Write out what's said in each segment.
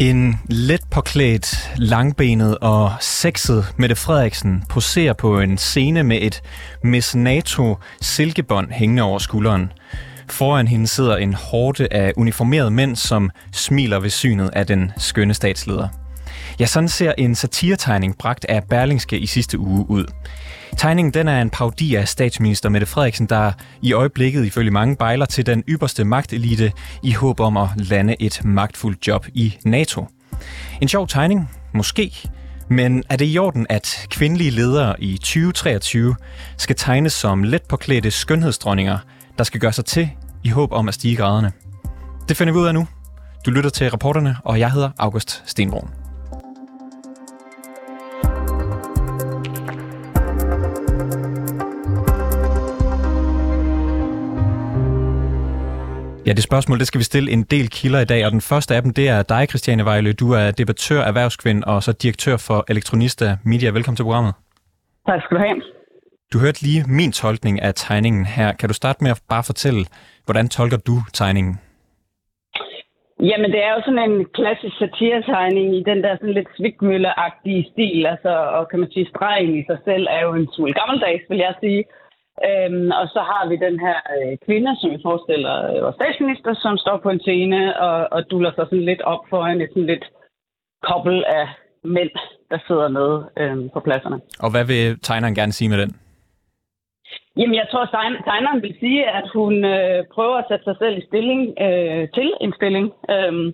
En let påklædt, langbenet og sexet Mette Frederiksen poserer på en scene med et Miss NATO silkebånd hængende over skulderen. Foran hende sidder en hårde af uniformerede mænd, som smiler ved synet af den skønne statsleder. Ja, sådan ser en satiretegning bragt af Berlingske i sidste uge ud. Tegningen den er en parodi af statsminister Mette Frederiksen, der i øjeblikket ifølge mange bejler til den ypperste magtelite i håb om at lande et magtfuldt job i NATO. En sjov tegning, måske, men er det i orden, at kvindelige ledere i 2023 skal tegnes som let påklædte skønhedsdronninger, der skal gøre sig til i håb om at stige graderne? Det finder vi ud af nu. Du lytter til reporterne, og jeg hedder August Stenbrun. Ja, det spørgsmål, det skal vi stille en del kilder i dag, og den første af dem, det er dig, Christiane Vejle. Du er debattør, erhvervskvind og så direktør for Elektronista Media. Velkommen til programmet. Tak skal du have. Du hørte lige min tolkning af tegningen her. Kan du starte med at bare fortælle, hvordan tolker du tegningen? Jamen, det er jo sådan en klassisk satiretegning i den der sådan lidt svigmølleagtige stil. Altså, og kan man sige, stregen i sig selv er jo en smule gammeldags, vil jeg sige. Øhm, og så har vi den her øh, kvinde, som vi forestiller øh, vores statsminister, som står på en scene og, og duller sig sådan lidt op foran et sådan lidt kobbel af mænd, der sidder nede øh, på pladserne. Og hvad vil tegneren gerne sige med den? Jamen, jeg tror, tegneren vil sige, at hun øh, prøver at sætte sig selv i stilling øh, til en stilling øh,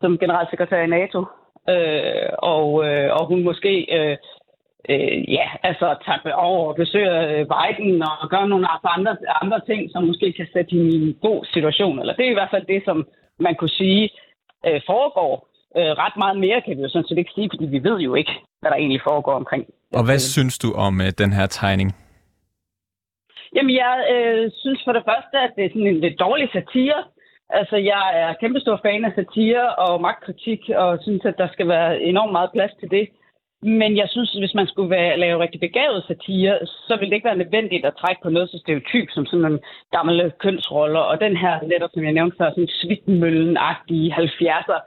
som generalsekretær i NATO. Øh, og, øh, og hun måske øh, øh, ja, altså tage over og besøge øh, Biden og gøre nogle andre, andre ting, som måske kan sætte hende i en god situation. Eller det er i hvert fald det, som man kunne sige øh, foregår. Øh, ret meget mere kan vi jo sådan set ikke sige, fordi vi ved jo ikke, hvad der egentlig foregår omkring. Og hvad synes du om øh, den her tegning? Jamen, jeg øh, synes for det første, at det er sådan en lidt dårlig satire. Altså, jeg er kæmpestor fan af satire og magtkritik, og synes, at der skal være enormt meget plads til det. Men jeg synes, hvis man skulle være, lave rigtig begavet satire, så ville det ikke være nødvendigt at trække på noget så stereotyp som sådan en gamle kønsroller. Og den her, netop som jeg nævnte før, sådan svitmøllen-agtige 70'er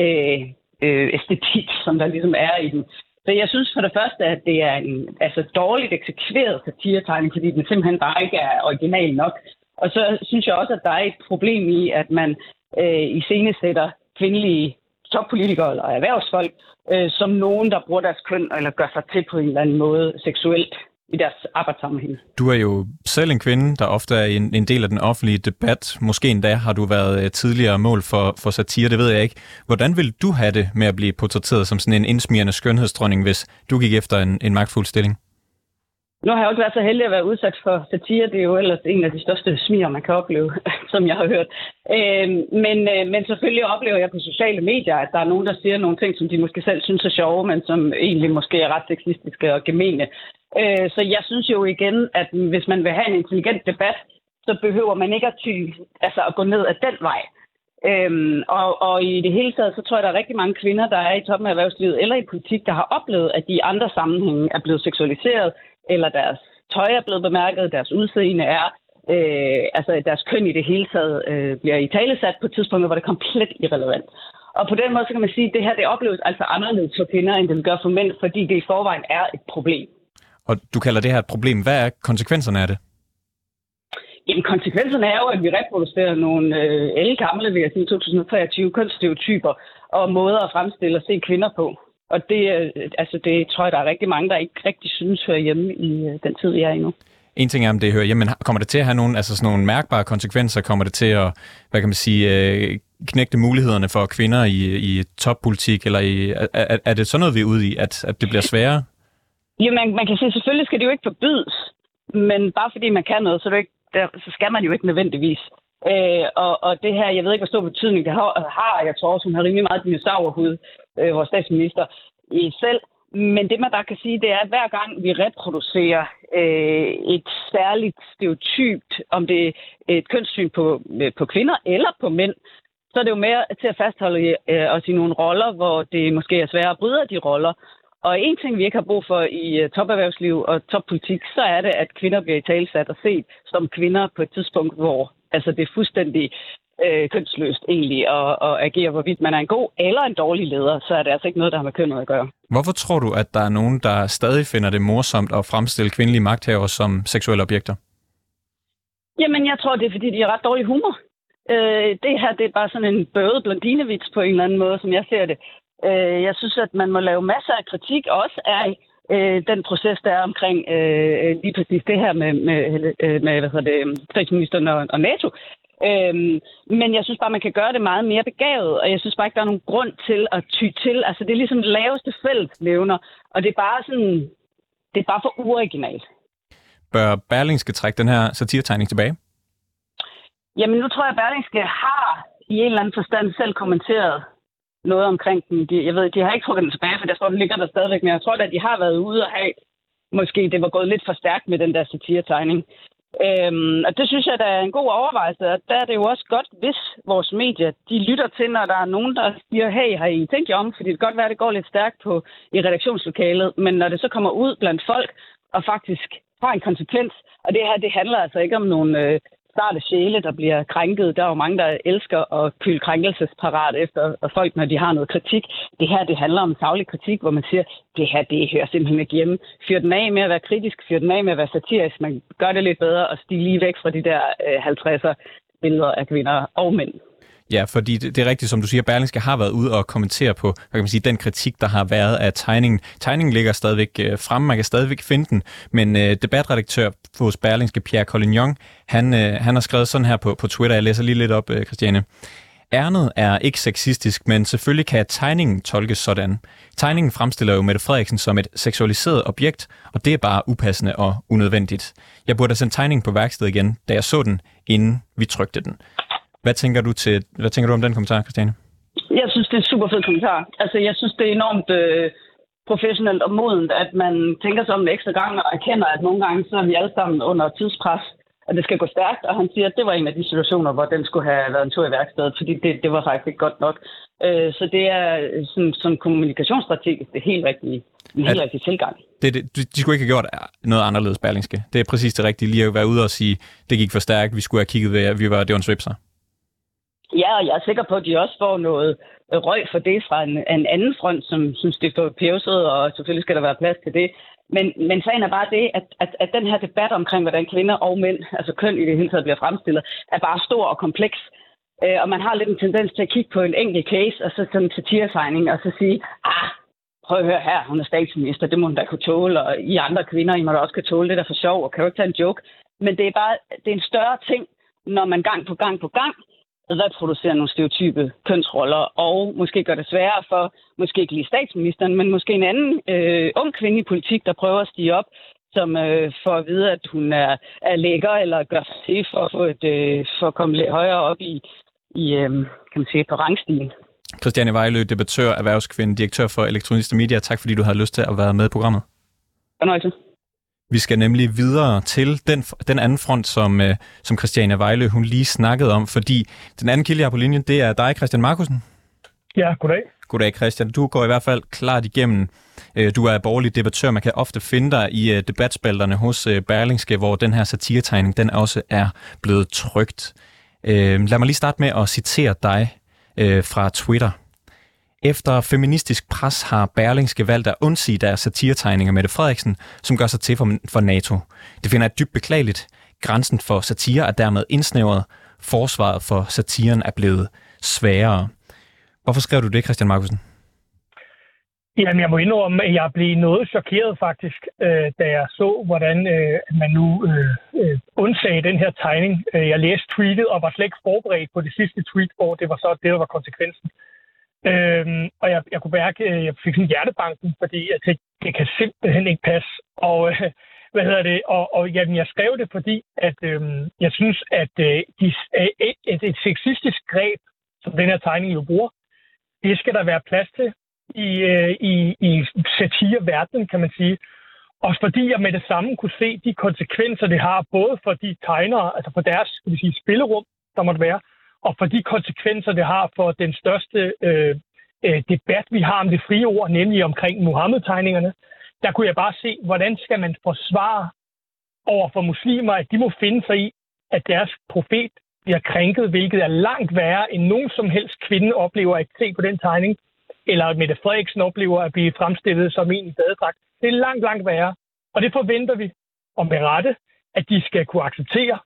øh, øh, æstetik, som der ligesom er i den. Så jeg synes for det første, at det er en altså, dårligt eksekveret satiretegning, fordi den simpelthen bare ikke er original nok. Og så synes jeg også, at der er et problem i, at man øh, i scenesætter kvindelige toppolitikere eller erhvervsfolk øh, som nogen, der bruger deres køn eller gør sig til på en eller anden måde seksuelt i deres arbejdssammenhæng. Du er jo selv en kvinde, der ofte er en, en del af den offentlige debat. Måske endda har du været øh, tidligere mål for, for satire, det ved jeg ikke. Hvordan vil du have det med at blive portrætteret som sådan en indsmirrende skønhedsdronning, hvis du gik efter en, en magtfuld stilling? Nu har jeg også været så heldig at være udsat for satire. Det er jo ellers en af de største smier, man kan opleve, som jeg har hørt. Øh, men, øh, men selvfølgelig oplever jeg på sociale medier, at der er nogen, der siger nogle ting, som de måske selv synes er sjove, men som egentlig måske er ret sexistiske og gemene. Øh, så jeg synes jo igen, at hvis man vil have en intelligent debat, så behøver man ikke at, ty, altså at gå ned ad den vej. Øhm, og, og i det hele taget, så tror jeg, der er rigtig mange kvinder, der er i toppen af erhvervslivet eller i politik, der har oplevet, at de i andre sammenhænge er blevet seksualiseret, eller deres tøj er blevet bemærket, deres udseende er, øh, altså deres køn i det hele taget øh, bliver i talesat på tidspunkter, hvor det er komplet irrelevant. Og på den måde, så kan man sige, at det her det opleves altså anderledes for kvinder, end det gør for mænd, fordi det i forvejen er et problem. Og du kalder det her et problem. Hvad er konsekvenserne af det? Jamen, konsekvenserne er jo, at vi reproducerer nogle øh, elgamle, vil jeg sige, 2023 kønsstereotyper og måder at fremstille og se kvinder på. Og det, øh, altså det tror jeg, der er rigtig mange, der ikke rigtig synes hører hjemme i øh, den tid, vi er i nu. En ting er, om det hører hjemme, men kommer det til at have nogle, altså sådan nogle mærkbare konsekvenser? Kommer det til at, hvad kan man sige, øh, knægte mulighederne for kvinder i, i toppolitik? Eller i, er, er det sådan noget, vi er ude i, at, at det bliver sværere? Jo, man, man kan sige, selvfølgelig skal det jo ikke forbydes, men bare fordi man kan noget, så, det ikke, der, så skal man jo ikke nødvendigvis. Øh, og, og det her, jeg ved ikke, hvor stor betydning det har. Jeg tror også, hun har rimelig meget dinosaurhud, øh, vores statsminister, i selv. Men det, man bare kan sige, det er, at hver gang vi reproducerer øh, et særligt stereotypt, om det er et kønssyn på, øh, på kvinder eller på mænd, så er det jo mere til at fastholde øh, os i nogle roller, hvor det måske er sværere at bryde de roller. Og en ting, vi ikke har brug for i uh, toperhvervsliv og toppolitik, så er det, at kvinder bliver i talsat og set som kvinder på et tidspunkt, hvor Altså, det er fuldstændig øh, kønsløst egentlig at, at agere, hvorvidt man er en god eller en dårlig leder, så er det altså ikke noget, der har med kønnet at gøre. Hvorfor tror du, at der er nogen, der stadig finder det morsomt at fremstille kvindelige magthavere som seksuelle objekter? Jamen, jeg tror, det er, fordi de har ret dårlig humor. Øh, det her, det er bare sådan en bøvet blondinevits på en eller anden måde, som jeg ser det. Øh, jeg synes, at man må lave masser af kritik, også af øh, den proces, der er omkring øh, lige præcis det her med, med, øh, med hvad hedder det, statsministeren og, og NATO. Øhm, men jeg synes bare, man kan gøre det meget mere begavet, og jeg synes bare ikke, der er nogen grund til at ty til. Altså, det er ligesom det laveste fællesnævner, og det er bare sådan, det er bare for uoriginalt. Bør Berlingske trække den her satiretegning tilbage? Jamen, nu tror jeg, at Berlingske har i en eller anden forstand selv kommenteret noget omkring den. De, jeg ved, de har ikke trukket den tilbage, for jeg tror, den ligger der stadigvæk, men jeg tror at de har været ude og have, måske det var gået lidt for stærkt med den der satiretegning. Øhm, og det synes jeg, der er en god overvejelse, og der er det jo også godt, hvis vores medier, de lytter til, når der er nogen, der siger, hey, har I tænkt jer om? Fordi det kan godt være, at det går lidt stærkt på i redaktionslokalet, men når det så kommer ud blandt folk, og faktisk har en konsekvens, og det her, det handler altså ikke om nogle øh, sarte sjæle, der bliver krænket. Der er jo mange, der elsker at køle krænkelsesparat efter folk, når de har noget kritik. Det her, det handler om savlig kritik, hvor man siger, det her, det hører simpelthen ikke hjemme. Fyr den af med at være kritisk, fyr den af med at være satirisk. Man gør det lidt bedre og stige lige væk fra de der øh, 50'er billeder af kvinder og mænd. Ja, fordi det, det er rigtigt, som du siger, Berlingske har været ude og kommentere på hvad kan man sige, den kritik, der har været af tegningen. Tegningen ligger stadigvæk øh, fremme, man kan stadigvæk finde den, men øh, debatredaktør hos Berlingske, Pierre Collignon, han, øh, han har skrevet sådan her på, på Twitter, jeg læser lige lidt op, øh, Christiane. Ærnet er ikke sexistisk, men selvfølgelig kan tegningen tolkes sådan. Tegningen fremstiller jo Mette Frederiksen som et seksualiseret objekt, og det er bare upassende og unødvendigt. Jeg burde have sendt tegningen på værkstedet igen, da jeg så den, inden vi trykte den. Hvad tænker du, til, hvad tænker du om den kommentar, Christiane? Jeg synes, det er en super fed kommentar. Altså, jeg synes, det er enormt øh, professionelt og modent, at man tænker sig om en ekstra gang og erkender, at nogle gange så er vi alle sammen under tidspres, og det skal gå stærkt. Og han siger, at det var en af de situationer, hvor den skulle have været en tur i værkstedet, fordi det, det var faktisk ikke godt nok. Øh, så det er sådan, sådan kommunikationsstrategisk det helt rigtige, en helt rigtig tilgang. Det, det, de skulle ikke have gjort noget anderledes, Berlingske. Det er præcis det rigtige, lige at være ude og sige, det gik for stærkt, vi skulle have kigget ved, at vi var, det var en svipser. Ja, og jeg er sikker på, at de også får noget røg for det fra en, en anden front, som synes, det er for pævset, og selvfølgelig skal der være plads til det. Men, men sagen er bare det, at, at, at den her debat omkring, hvordan kvinder og mænd, altså køn i det hele taget bliver fremstillet, er bare stor og kompleks. Øh, og man har lidt en tendens til at kigge på en enkelt case, og så sådan en satiretegning, og så sige, ah, prøv at høre her, hun er statsminister, det må hun da kunne tåle, og I andre kvinder, I må da også kunne tåle det der for sjov, og kan jo ikke tage en joke? Men det er bare, det er en større ting, når man gang på gang på gang reproducere nogle stereotype kønsroller, og måske gør det sværere for, måske ikke lige statsministeren, men måske en anden øh, ung kvinde i politik, der prøver at stige op, som øh, får at vide, at hun er, er lækker, eller gør sig for at, få et, øh, for at komme lidt højere op i, i øh, kan man sige, på rangstigen. Christiane Vejlø, debattør, erhvervskvinde, direktør for Elektroniske Media. Tak fordi du har lyst til at være med i programmet. Fornøjelse. Vi skal nemlig videre til den, den anden front, som, øh, som Christiane Vejle hun lige snakkede om, fordi den anden kilde, jeg har på linjen, det er dig, Christian Markusen. Ja, goddag. Goddag, Christian. Du går i hvert fald klart igennem. Øh, du er borgerlig debattør. Man kan ofte finde dig i øh, debatspalterne hos Berlingske, hvor den her satiretegning, den også er blevet trygt. Lad mig lige starte med at citere dig fra Twitter. Efter feministisk pres har Berlingske valgt at undsige deres satiretegninger med Mette Frederiksen, som gør sig til for, for NATO. Det finder jeg dybt beklageligt. Grænsen for satire er dermed indsnævret. Forsvaret for satiren er blevet sværere. Hvorfor skrev du det, Christian Markusen? Jamen, jeg må indrømme, at jeg blev noget chokeret faktisk, øh, da jeg så, hvordan øh, man nu øh, øh undsagde den her tegning. Øh, jeg læste tweetet og var slet ikke forberedt på det sidste tweet, hvor det var så det, der var konsekvensen. Øhm, og jeg, jeg kunne mærke, at jeg fik en hjertebanken, fordi jeg tænkte, det kan simpelthen ikke passe. Og øh, hvad hedder det? Og, og jamen, jeg skrev det, fordi at, øh, jeg synes, at øh, de, øh, et, et, et sexistisk greb, som den her tegning jo bruger, det skal der være plads til i, øh, i, i satireverdenen, kan man sige. Og fordi jeg med det samme kunne se de konsekvenser, det har, både for de tegnere, altså for deres skal vi sige, spillerum, der måtte være, og for de konsekvenser, det har for den største øh, øh, debat, vi har om det frie ord, nemlig omkring Muhammed-tegningerne, der kunne jeg bare se, hvordan skal man forsvare over for muslimer, at de må finde sig i, at deres profet bliver krænket, hvilket er langt værre end nogen som helst kvinde oplever at se på den tegning, eller at Mette Frederiksen oplever at blive fremstillet som en i badedragt. Det er langt, langt værre. Og det forventer vi, om med rette, at de skal kunne acceptere.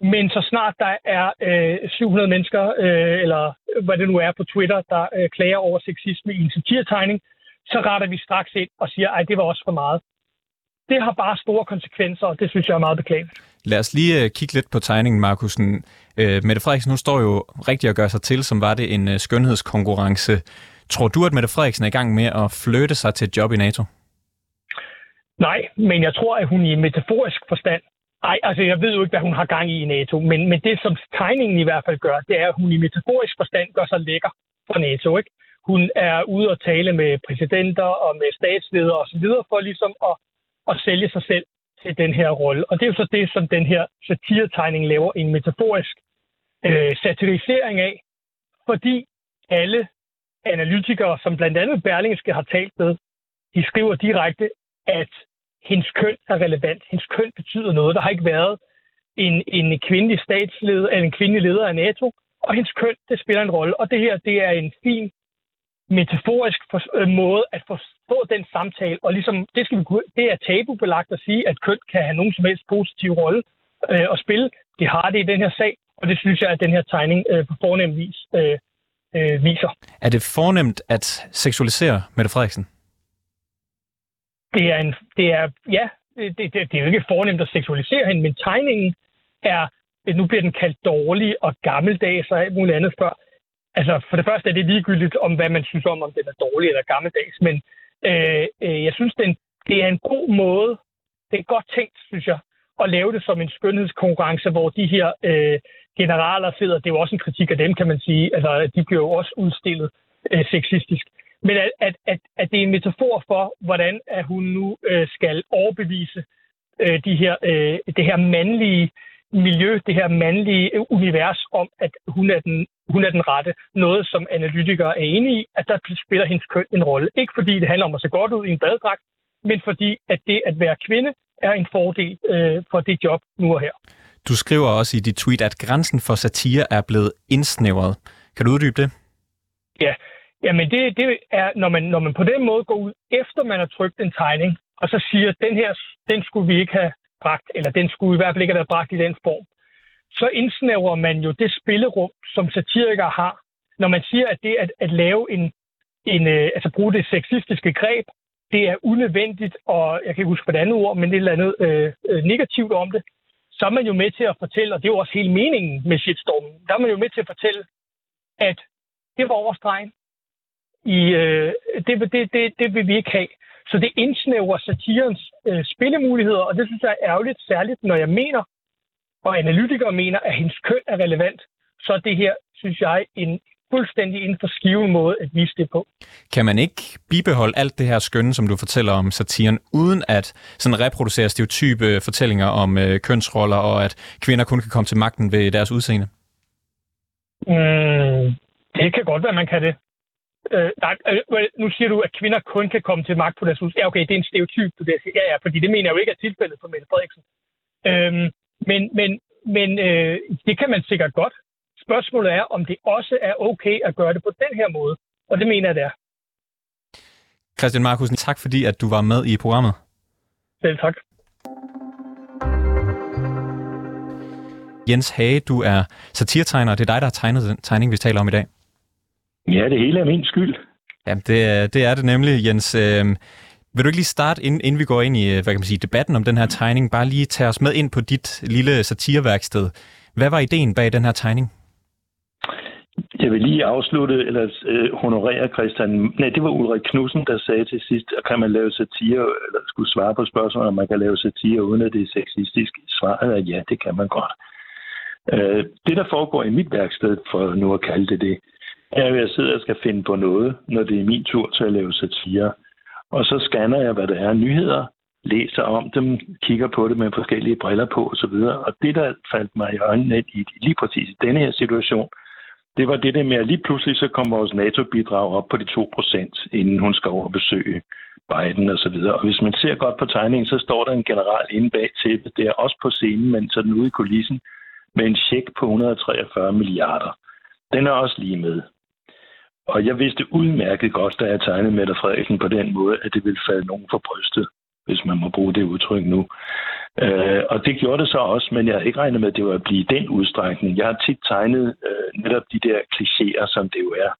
Men så snart der er øh, 700 mennesker, øh, eller hvad det nu er på Twitter, der øh, klager over sexisme i en satirtegning, så retter vi straks ind og siger, at det var også for meget. Det har bare store konsekvenser, og det synes jeg er meget beklageligt. Lad os lige uh, kigge lidt på tegningen, Markusen. Uh, Mette Frederiksen, nu står jo rigtig at gøre sig til, som var det en uh, skønhedskonkurrence. Tror du, at Mette Frederiksen er i gang med at flytte sig til et job i NATO? Nej, men jeg tror, at hun i metaforisk forstand Nej, altså jeg ved jo ikke, hvad hun har gang i i NATO, men, men det, som tegningen i hvert fald gør, det er, at hun i metaforisk forstand gør sig lækker for NATO. Ikke? Hun er ude og tale med præsidenter og med statsledere osv. for ligesom at, at sælge sig selv til den her rolle. Og det er jo så det, som den her satiretegning laver en metaforisk øh, satirisering af, fordi alle analytikere, som blandt andet Berlingske har talt med, de skriver direkte, at hendes køn er relevant. Hendes køn betyder noget. Der har ikke været en, en kvindelig statsleder eller en kvindelig leder af NATO, og hendes køn, det spiller en rolle. Og det her, det er en fin metaforisk for, øh, måde at forstå den samtale, og ligesom, det, skal vi, det er tabubelagt at sige, at køn kan have nogen som helst positiv rolle øh, at spille. Det har det i den her sag, og det synes jeg, at den her tegning øh, på fornem vis øh, øh, viser. Er det fornemt at seksualisere Mette Frederiksen? Det er, en, det er ja, det, det, det er jo ikke fornemt at seksualisere hende, men tegningen er, nu bliver den kaldt dårlig og gammeldags og alt muligt andet før. Altså, for det første er det ligegyldigt om, hvad man synes om, om den er dårlig eller gammeldags, men øh, øh, jeg synes, den, det er en god måde, det er godt tænkt, synes jeg, at lave det som en skønhedskonkurrence, hvor de her øh, generaler sidder, det er jo også en kritik af dem, kan man sige, altså de bliver jo også udstillet øh, sexistisk. Men at, at, at, at det er en metafor for, hvordan at hun nu øh, skal overbevise øh, de her, øh, det her mandlige miljø, det her mandlige univers om, at hun er den, hun er den rette. Noget, som analytikere er enige i, at der spiller hendes køn en rolle. Ikke fordi det handler om at se godt ud i en badedragt, men fordi at det at være kvinde er en fordel øh, for det job nu og her. Du skriver også i dit tweet, at grænsen for satire er blevet indsnævret. Kan du uddybe det? Ja, Jamen det, det er, når man, når man på den måde går ud, efter man har trykt en tegning, og så siger, at den her, den skulle vi ikke have bragt, eller den skulle i hvert fald ikke have været bragt i den form, så indsnævrer man jo det spillerum, som satirikere har. Når man siger, at det at, at lave en, en øh, altså bruge det sexistiske greb, det er unødvendigt, og jeg kan ikke huske på det andet ord, men det er et eller andet øh, øh, negativt om det, så er man jo med til at fortælle, og det er jo også hele meningen med shitstormen, der er man jo med til at fortælle, at det var overstregen, i, øh, det, det, det, det vil vi ikke have. Så det indsnæver satirens øh, spillemuligheder, og det synes jeg er ærgerligt, særligt når jeg mener, og analytikere mener, at hendes køn er relevant, så er det her, synes jeg, en fuldstændig inden for skiven måde at vise det på. Kan man ikke bibeholde alt det her skønne, som du fortæller om satiren, uden at sådan reproducere stereotype fortællinger om øh, kønsroller, og at kvinder kun kan komme til magten ved deres udseende? Mm, det kan godt være, man kan det. Øh, nej, øh, nu siger du, at kvinder kun kan komme til magt på deres hus. Ja, okay, det er en stereotyp, du der siger. Ja, ja, fordi det mener jeg jo ikke er tilfældet for Mette Frederiksen. Øhm, men men, men øh, det kan man sikkert godt. Spørgsmålet er, om det også er okay at gøre det på den her måde. Og det mener jeg, det er. Christian Markusen, tak fordi, at du var med i programmet. Selv tak. Jens Hage, du er satirtegner, og det er dig, der har tegnet den tegning, vi taler om i dag. Ja, det hele er min skyld. Ja, det, det er det nemlig, Jens. Øh, vil du ikke lige starte, inden, inden vi går ind i hvad kan man sige, debatten om den her tegning, bare lige tage os med ind på dit lille satireværksted. Hvad var ideen bag den her tegning? Jeg vil lige afslutte, eller øh, honorere Christian. Nej, det var Ulrik Knudsen, der sagde til sidst, at kan man lave satire, eller skulle svare på spørgsmålet, om man kan lave satire, uden at det er sexistisk. Svaret er ja, det kan man godt. Øh, det, der foregår i mit værksted, for nu at kalde det det, er, at jeg sidder og skal finde på noget, når det er min tur til at lave satire. Og så scanner jeg, hvad der er nyheder, læser om dem, kigger på det med forskellige briller på osv. Og det, der faldt mig i øjnene i lige præcis i denne her situation, det var det der med, at lige pludselig så kom vores NATO-bidrag op på de 2%, inden hun skal over og besøge Biden og så videre. Og hvis man ser godt på tegningen, så står der en general inde bag til det. Er også på scenen, men sådan ude i kulissen med en check på 143 milliarder. Den er også lige med. Og jeg vidste udmærket godt, da jeg tegnede Mette Frederiksen på den måde, at det ville falde nogen for brystet, hvis man må bruge det udtryk nu. Øh, og det gjorde det så også, men jeg havde ikke regnet med, at det var at blive den udstrækning. Jeg har tit tegnet øh, netop de der klichéer, som det jo er.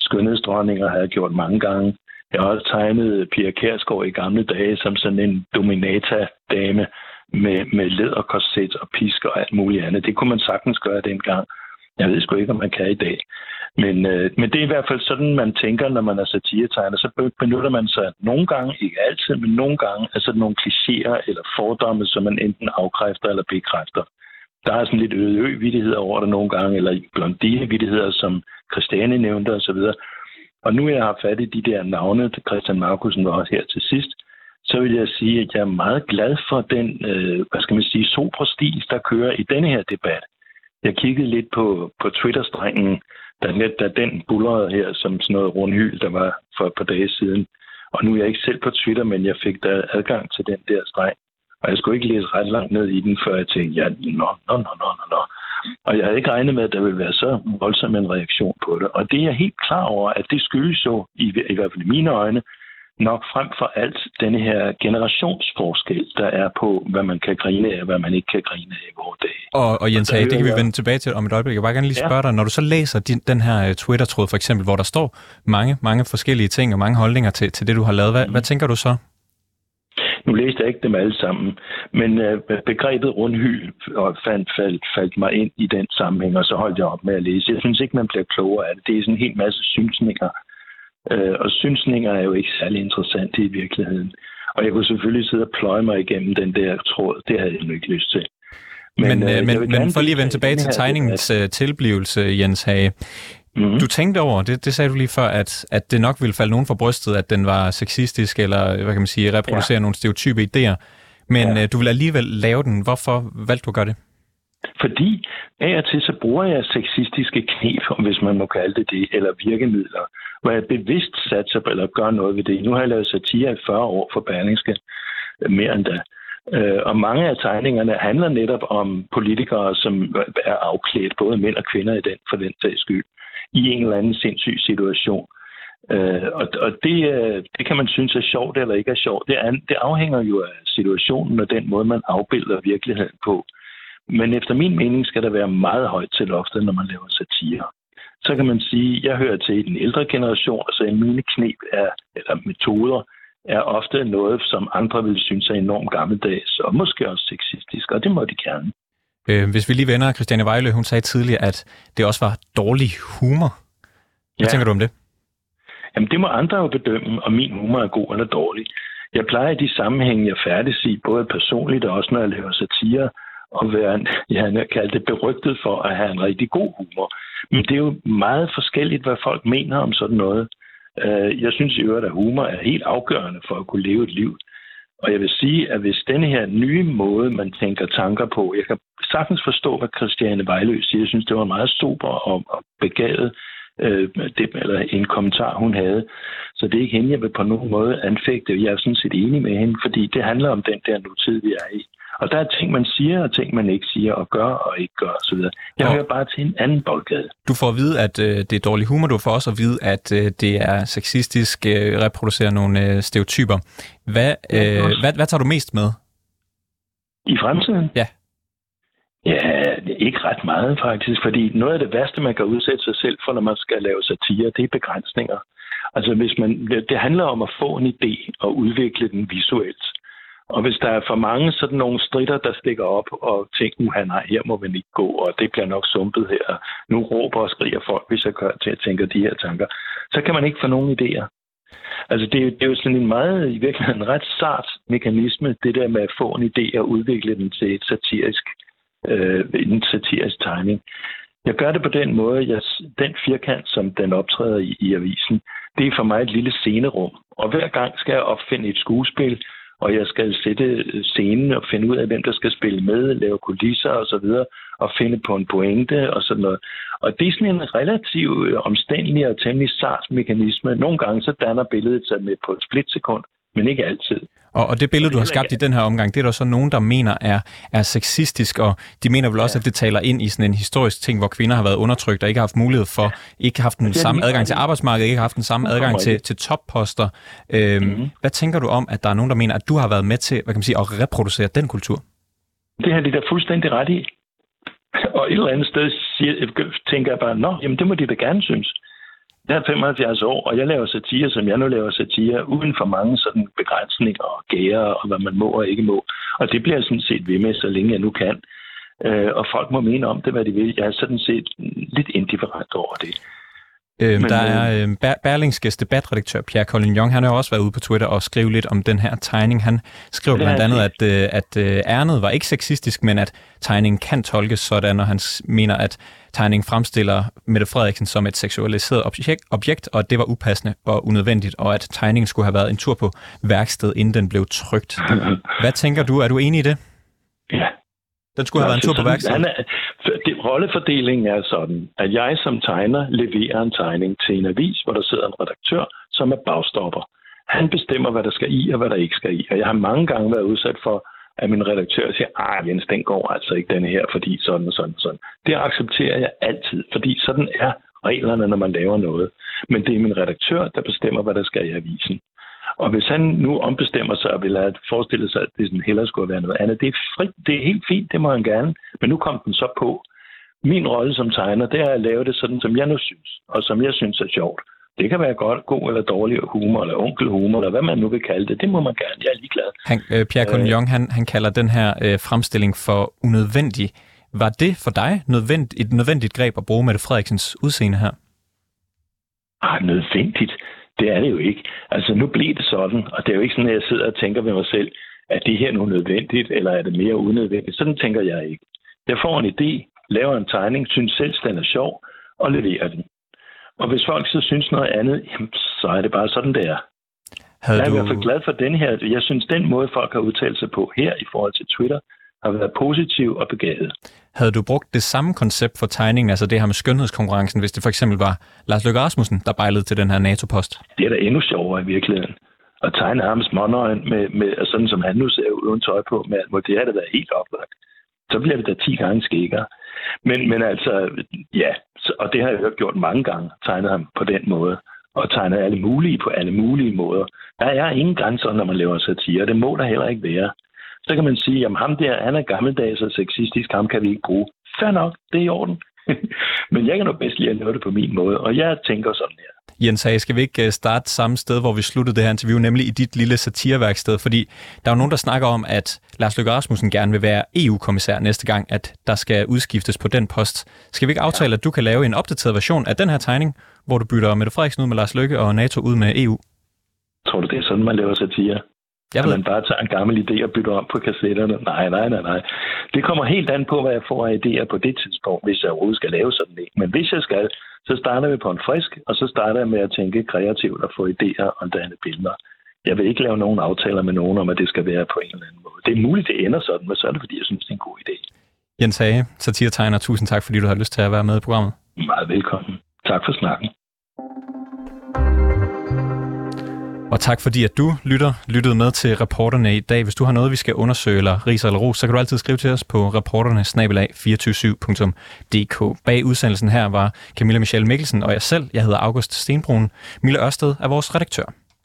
Skønhedsdronninger har jeg gjort mange gange. Jeg har også tegnet Pia Kærsgaard i gamle dage som sådan en dominata-dame med, med læderkorset og pisk og alt muligt andet. Det kunne man sagtens gøre dengang. Jeg ved sgu ikke, om man kan i dag. Men, øh, men det er i hvert fald sådan, man tænker, når man er satiretegner. Så benytter man sig nogle gange, ikke altid, men nogle gange, altså nogle klichéer eller fordomme, som man enten afkræfter eller bekræfter. Der er sådan lidt øde ø over det nogle gange, eller blondine som Christiane nævnte osv. Og nu jeg har fat i de der navne, Christian Markusen var også her til sidst, så vil jeg sige, at jeg er meget glad for den, øh, hvad skal man sige, soprostil, der kører i denne her debat. Jeg kiggede lidt på, på Twitter-strengen, da, da den bullerede her som sådan noget rundhyl, der var for et par dage siden. Og nu er jeg ikke selv på Twitter, men jeg fik da adgang til den der streng. Og jeg skulle ikke læse ret langt ned i den, før jeg tænkte, ja, nå, nå, nå, nå, nå, nå. Og jeg havde ikke regnet med, at der ville være så voldsom en reaktion på det. Og det er jeg helt klar over, at det skyldes jo, i, i hvert fald i mine øjne, nok frem for alt denne her generationsforskel, der er på, hvad man kan grine af, og hvad man ikke kan grine af i vores dage. Og, og Jens Hage, det kan vi vende tilbage til om et øjeblik. Jeg vil bare gerne lige spørge ja. dig, når du så læser din, den her øh, Twitter-tråd for eksempel, hvor der står mange, mange forskellige ting og mange holdninger til, til det, du har lavet, hvad, mm. hvad tænker du så? Nu læste jeg ikke dem alle sammen, men øh, begrebet rundhyl fandt, faldt, faldt mig ind i den sammenhæng, og så holdt jeg op med at læse. Jeg synes ikke, man bliver klogere af det. Det er sådan en hel masse synsninger. Øh, og synsninger er jo ikke særlig interessante i virkeligheden. Og jeg kunne selvfølgelig sidde og pløje mig igennem den der tråd. Det havde jeg nu ikke lyst til. Men, men, øh, men, men for lige at vende tilbage til tegningens. Øh, tilblivelse, Jens Hage. Mm-hmm. Du tænkte over, det, det sagde du lige før, at, at det nok ville falde nogen for brystet, at den var sexistisk, eller hvad kan man sige, reproducere ja. nogle stereotype idéer. Men ja. øh, du vil alligevel lave den. Hvorfor valgte du at gøre det? Fordi af og til så bruger jeg sexistiske knep, hvis man må kalde det det, eller virkemidler, hvor jeg bevidst satser på, eller gør noget ved det. Nu har jeg lavet satire i 40 år for Berlingske, mere end da. Øh, og mange af tegningerne handler netop om politikere, som er afklædt, både mænd og kvinder i den, for den sags skyld i en eller anden sindssyg situation. Øh, og og det, øh, det kan man synes er sjovt eller ikke er sjovt. Det, er, det afhænger jo af situationen og den måde, man afbilder virkeligheden på. Men efter min mening skal der være meget højt til loftet, når man laver satire. Så kan man sige, at jeg hører til i den ældre generation, og så mine knep er, eller metoder er ofte noget, som andre vil synes er enormt gammeldags, og måske også sexistisk, og det må de gerne. Øh, hvis vi lige vender, Christiane Vejlø, hun sagde tidligere, at det også var dårlig humor. Hvad ja. tænker du om det? Jamen, det må andre jo bedømme, om min humor er god eller dårlig. Jeg plejer i de sammenhænge, jeg færdes i, både personligt og også når jeg laver satire, at være, jeg har kaldt det berygtet for at have en rigtig god humor. Men det er jo meget forskelligt, hvad folk mener om sådan noget. Øh, jeg synes i øvrigt, at humor er helt afgørende for at kunne leve et liv. Og jeg vil sige, at hvis denne her nye måde, man tænker tanker på, jeg kan sagtens forstå, hvad Christiane Vejlø siger. Jeg synes, det var meget super og, og begavet, øh, det, eller en kommentar, hun havde. Så det er ikke hende, jeg vil på nogen måde anfægte. Jeg er sådan set enig med hende, fordi det handler om den der nutid, vi er i. Og der er ting, man siger, og ting, man ikke siger, og gør og ikke gør osv. Jeg og hører bare til en anden boldgade. Du får at vide, at øh, det er dårlig humor. Du får også at vide, at øh, det er sexistisk, øh, reproducerer nogle øh, stereotyper. Hvad, øh, hvad, hvad tager du mest med? I fremtiden? Ja. Ja, ikke ret meget faktisk, fordi noget af det værste, man kan udsætte sig selv for, når man skal lave satire, det er begrænsninger. Altså hvis man, det handler om at få en idé og udvikle den visuelt. Og hvis der er for mange sådan nogle stritter, der stikker op og tænker, han nej, her må vi ikke gå, og det bliver nok sumpet her. Nu råber og skriger folk, hvis jeg gør til at tænke de her tanker. Så kan man ikke få nogen idéer. Altså det er, det er jo sådan en meget, i virkeligheden en ret sart mekanisme, det der med at få en idé og udvikle den til et satirisk, øh, en satirisk tegning. Jeg gør det på den måde, jeg, den firkant, som den optræder i, i avisen, det er for mig et lille scenerum. Og hver gang skal jeg opfinde et skuespil, og jeg skal sætte scenen og finde ud af, hvem der skal spille med, lave kulisser og så videre, og finde på en pointe og sådan noget. Og det er sådan en relativt øh, omstændelig og temmelig sart mekanisme. Nogle gange så danner billedet sig med på et splitsekund, men ikke altid. Og, og det billede, du har skabt i den her omgang, det er der så nogen, der mener er, er sexistisk, og de mener vel også, ja. at det taler ind i sådan en historisk ting, hvor kvinder har været undertrykt og ikke har haft mulighed for, ikke haft den samme adgang til arbejdsmarkedet, ikke har haft den samme adgang til, til topposter. Øhm, mm-hmm. Hvad tænker du om, at der er nogen, der mener, at du har været med til hvad kan man sige, at reproducere den kultur? Det har de da fuldstændig ret i. Og et eller andet sted siger, tænker jeg bare, nå, jamen det må de da gerne synes. Jeg er 75 år, og jeg laver satire, som jeg nu laver satire, uden for mange sådan begrænsninger og gære og hvad man må og ikke må. Og det bliver jeg sådan set ved med, så længe jeg nu kan. Øh, og folk må mene om det, hvad de vil. Jeg er sådan set lidt indifferent over det. Øhm, Men, der er øh, Berlingskes debatredaktør Pierre Colin Young, han har også været ude på Twitter og skrive lidt om den her tegning. Han skriver blandt andet, at, øh, at øh, ærnet var ikke sexistisk, men at tegningen kan tolkes sådan, og han mener, at tegningen fremstiller Mette Frederiksen som et seksualiseret objekt, objekt, og at det var upassende og unødvendigt, og at tegningen skulle have været en tur på værksted, inden den blev trygt. Hvad tænker du? Er du enig i det? Ja, den skulle have været en tur på værkstedet. det, rollefordelingen er sådan, at jeg som tegner leverer en tegning til en avis, hvor der sidder en redaktør, som er bagstopper. Han bestemmer, hvad der skal i og hvad der ikke skal i. Og jeg har mange gange været udsat for, at min redaktør siger, ej Jens, den går altså ikke den her, fordi sådan og sådan og sådan. Det accepterer jeg altid, fordi sådan er reglerne, når man laver noget. Men det er min redaktør, der bestemmer, hvad der skal i avisen. Og hvis han nu ombestemmer sig og vil have forestille sig, at det sådan hellere skulle være noget andet, det er, fri, det er helt fint, det må han gerne. Men nu kom den så på. Min rolle som tegner, det er at lave det sådan, som jeg nu synes, og som jeg synes er sjovt. Det kan være godt, god eller dårlig humor, eller onkelhumor, eller hvad man nu vil kalde det. Det må man gerne. Jeg er ligeglad. Han, øh, Pierre Collignon, han, han kalder den her øh, fremstilling for unødvendig. Var det for dig nødvendigt, et nødvendigt greb at bruge Mette Frederiksens udseende her? Ah, nødvendigt? Det er det jo ikke. Altså, nu bliver det sådan, og det er jo ikke sådan, at jeg sidder og tænker ved mig selv, at det her nu nødvendigt, eller er det mere unødvendigt? Sådan tænker jeg ikke. Jeg får en idé, laver en tegning, synes selv, den er sjov, og leverer den. Og hvis folk så synes noget andet, jamen, så er det bare sådan, det er. Havde jeg er du... i hvert fald glad for den her. Jeg synes, den måde, folk har udtalt sig på her i forhold til Twitter, har været positiv og begavet. Havde du brugt det samme koncept for tegningen, altså det her med skønhedskonkurrencen, hvis det for eksempel var Lars Løkke Rasmussen, der bejlede til den her NATO-post? Det er da endnu sjovere i virkeligheden. At tegne ham smånøjen med, med, sådan som han nu ser ud uden tøj på, med det er det da helt oplagt. Så bliver det da 10 gange skækkere. Men, men altså, ja, og det har jeg jo gjort mange gange, tegnet ham på den måde og tegnet alle mulige på alle mulige måder. Der er ingen grænser, når man laver satire. Det må der heller ikke være så kan man sige, at ham der, han er gammeldags og sexistisk, ham kan vi ikke bruge. Fair nok, det er i orden. Men jeg kan nok bedst lide at lave det på min måde, og jeg tænker sådan her. Jens Hage, skal vi ikke øh, starte samme sted, hvor vi sluttede det her interview, nemlig i dit lille satireværksted? Fordi der er jo nogen, der snakker om, at Lars Løkke Rasmussen gerne vil være EU-kommissær næste gang, at der skal udskiftes på den post. Skal vi ikke aftale, ja. at du kan lave en opdateret version af den her tegning, hvor du bytter Mette Frederiksen ud med Lars Løkke og NATO ud med EU? Tror du, det er sådan, man laver satire? Jeg at man bare tager en gammel idé og bytter om på kassetterne. Nej, nej, nej, nej. Det kommer helt an på, hvad jeg får af idéer på det tidspunkt, hvis jeg overhovedet skal lave sådan det. Men hvis jeg skal, så starter vi på en frisk, og så starter jeg med at tænke kreativt og få idéer og danne billeder. Jeg vil ikke lave nogen aftaler med nogen om, at det skal være på en eller anden måde. Det er muligt, det ender sådan, men så er det, fordi jeg synes, det er en god idé. Jens Hage, satiretegner, tusind tak, fordi du har lyst til at være med i programmet. Meget velkommen. Tak for snakken. Og tak fordi, at du lytter, lyttede med til reporterne i dag. Hvis du har noget, vi skal undersøge eller rise eller ros, så kan du altid skrive til os på reporterne 247dk Bag udsendelsen her var Camilla Michelle Mikkelsen og jeg selv. Jeg hedder August Stenbrun. Mille Ørsted er vores redaktør.